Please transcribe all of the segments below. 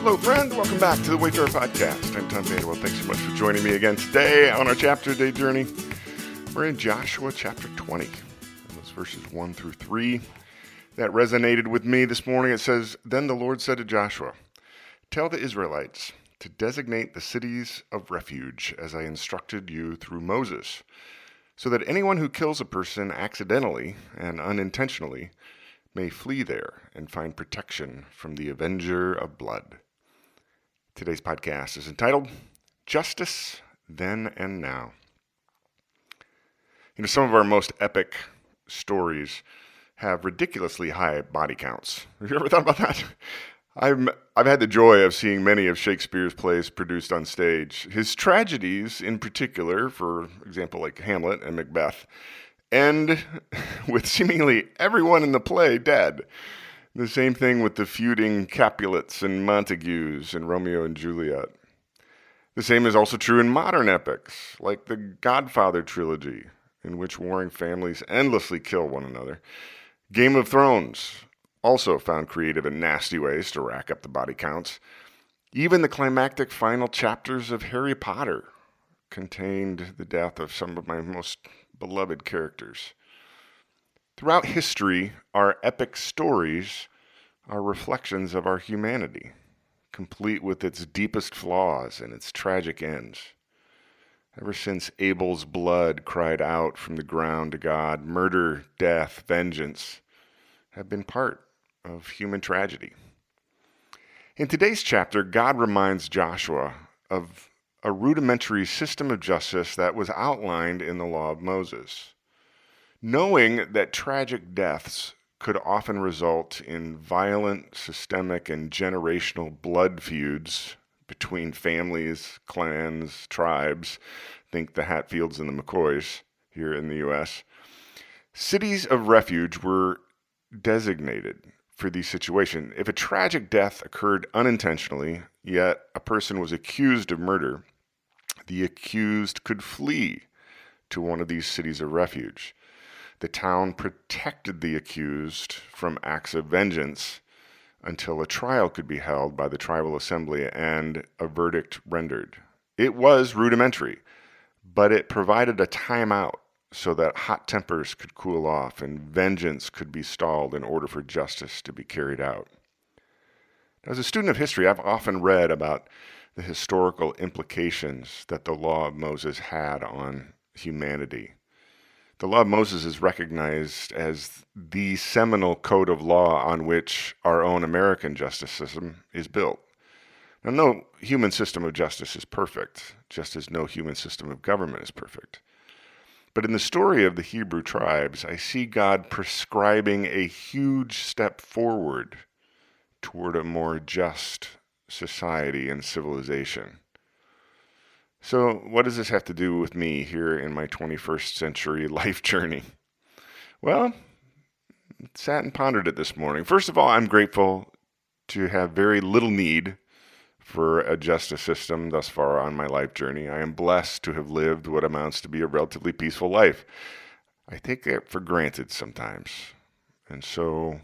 Hello, friend. Welcome back to the Wayfarer Podcast. I'm Tom Vanderwell. Thanks so much for joining me again today on our chapter day journey. We're in Joshua chapter 20, and those verses 1 through 3. That resonated with me this morning. It says, Then the Lord said to Joshua, Tell the Israelites to designate the cities of refuge as I instructed you through Moses, so that anyone who kills a person accidentally and unintentionally may flee there and find protection from the avenger of blood. Today's podcast is entitled Justice Then and Now. You know, some of our most epic stories have ridiculously high body counts. Have you ever thought about that? I'm, I've had the joy of seeing many of Shakespeare's plays produced on stage. His tragedies, in particular, for example, like Hamlet and Macbeth, end with seemingly everyone in the play dead. The same thing with the feuding Capulets and Montagues in Romeo and Juliet. The same is also true in modern epics, like the Godfather trilogy, in which warring families endlessly kill one another. Game of Thrones also found creative and nasty ways to rack up the body counts. Even the climactic final chapters of Harry Potter contained the death of some of my most beloved characters. Throughout history, our epic stories are reflections of our humanity, complete with its deepest flaws and its tragic ends. Ever since Abel's blood cried out from the ground to God, murder, death, vengeance have been part of human tragedy. In today's chapter, God reminds Joshua of a rudimentary system of justice that was outlined in the law of Moses. Knowing that tragic deaths could often result in violent, systemic, and generational blood feuds between families, clans, tribes, think the Hatfields and the McCoys here in the US, cities of refuge were designated for these situations. If a tragic death occurred unintentionally, yet a person was accused of murder, the accused could flee to one of these cities of refuge. The town protected the accused from acts of vengeance until a trial could be held by the tribal assembly and a verdict rendered. It was rudimentary, but it provided a timeout so that hot tempers could cool off and vengeance could be stalled in order for justice to be carried out. As a student of history, I've often read about the historical implications that the law of Moses had on humanity. The law of Moses is recognized as the seminal code of law on which our own American justice system is built. Now, no human system of justice is perfect, just as no human system of government is perfect. But in the story of the Hebrew tribes, I see God prescribing a huge step forward toward a more just society and civilization. So, what does this have to do with me here in my 21st century life journey? Well, sat and pondered it this morning. First of all, I'm grateful to have very little need for a justice system thus far on my life journey. I am blessed to have lived what amounts to be a relatively peaceful life. I take that for granted sometimes. And so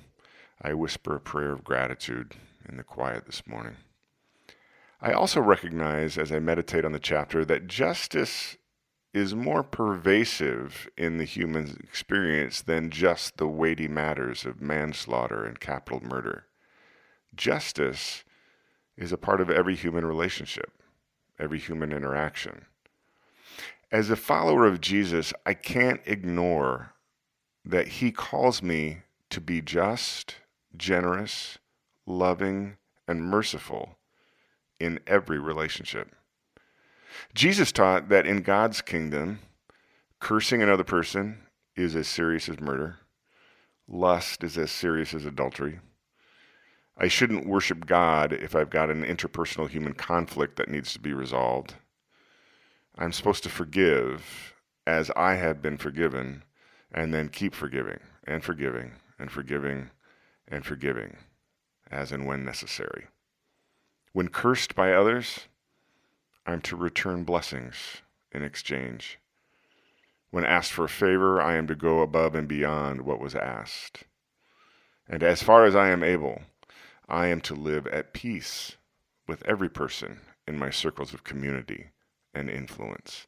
I whisper a prayer of gratitude in the quiet this morning. I also recognize as I meditate on the chapter that justice is more pervasive in the human experience than just the weighty matters of manslaughter and capital murder. Justice is a part of every human relationship, every human interaction. As a follower of Jesus, I can't ignore that he calls me to be just, generous, loving, and merciful in every relationship. Jesus taught that in God's kingdom, cursing another person is as serious as murder, lust is as serious as adultery I shouldn't worship God if I've got an interpersonal human conflict that needs to be resolved. I'm supposed to forgive as I have been forgiven and then keep forgiving and forgiving and forgiving and forgiving as and when necessary. When cursed by others, I'm to return blessings in exchange. When asked for a favor, I am to go above and beyond what was asked. And as far as I am able, I am to live at peace with every person in my circles of community and influence.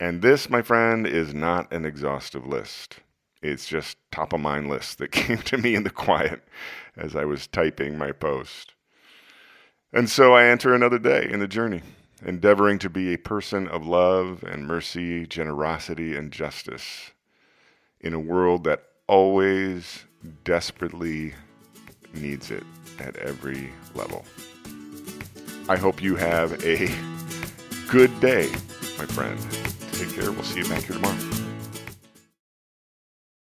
And this, my friend, is not an exhaustive list. It's just top of mind list that came to me in the quiet as I was typing my post. And so I enter another day in the journey, endeavoring to be a person of love and mercy, generosity and justice in a world that always desperately needs it at every level. I hope you have a good day, my friend. Take care. We'll see you back here tomorrow.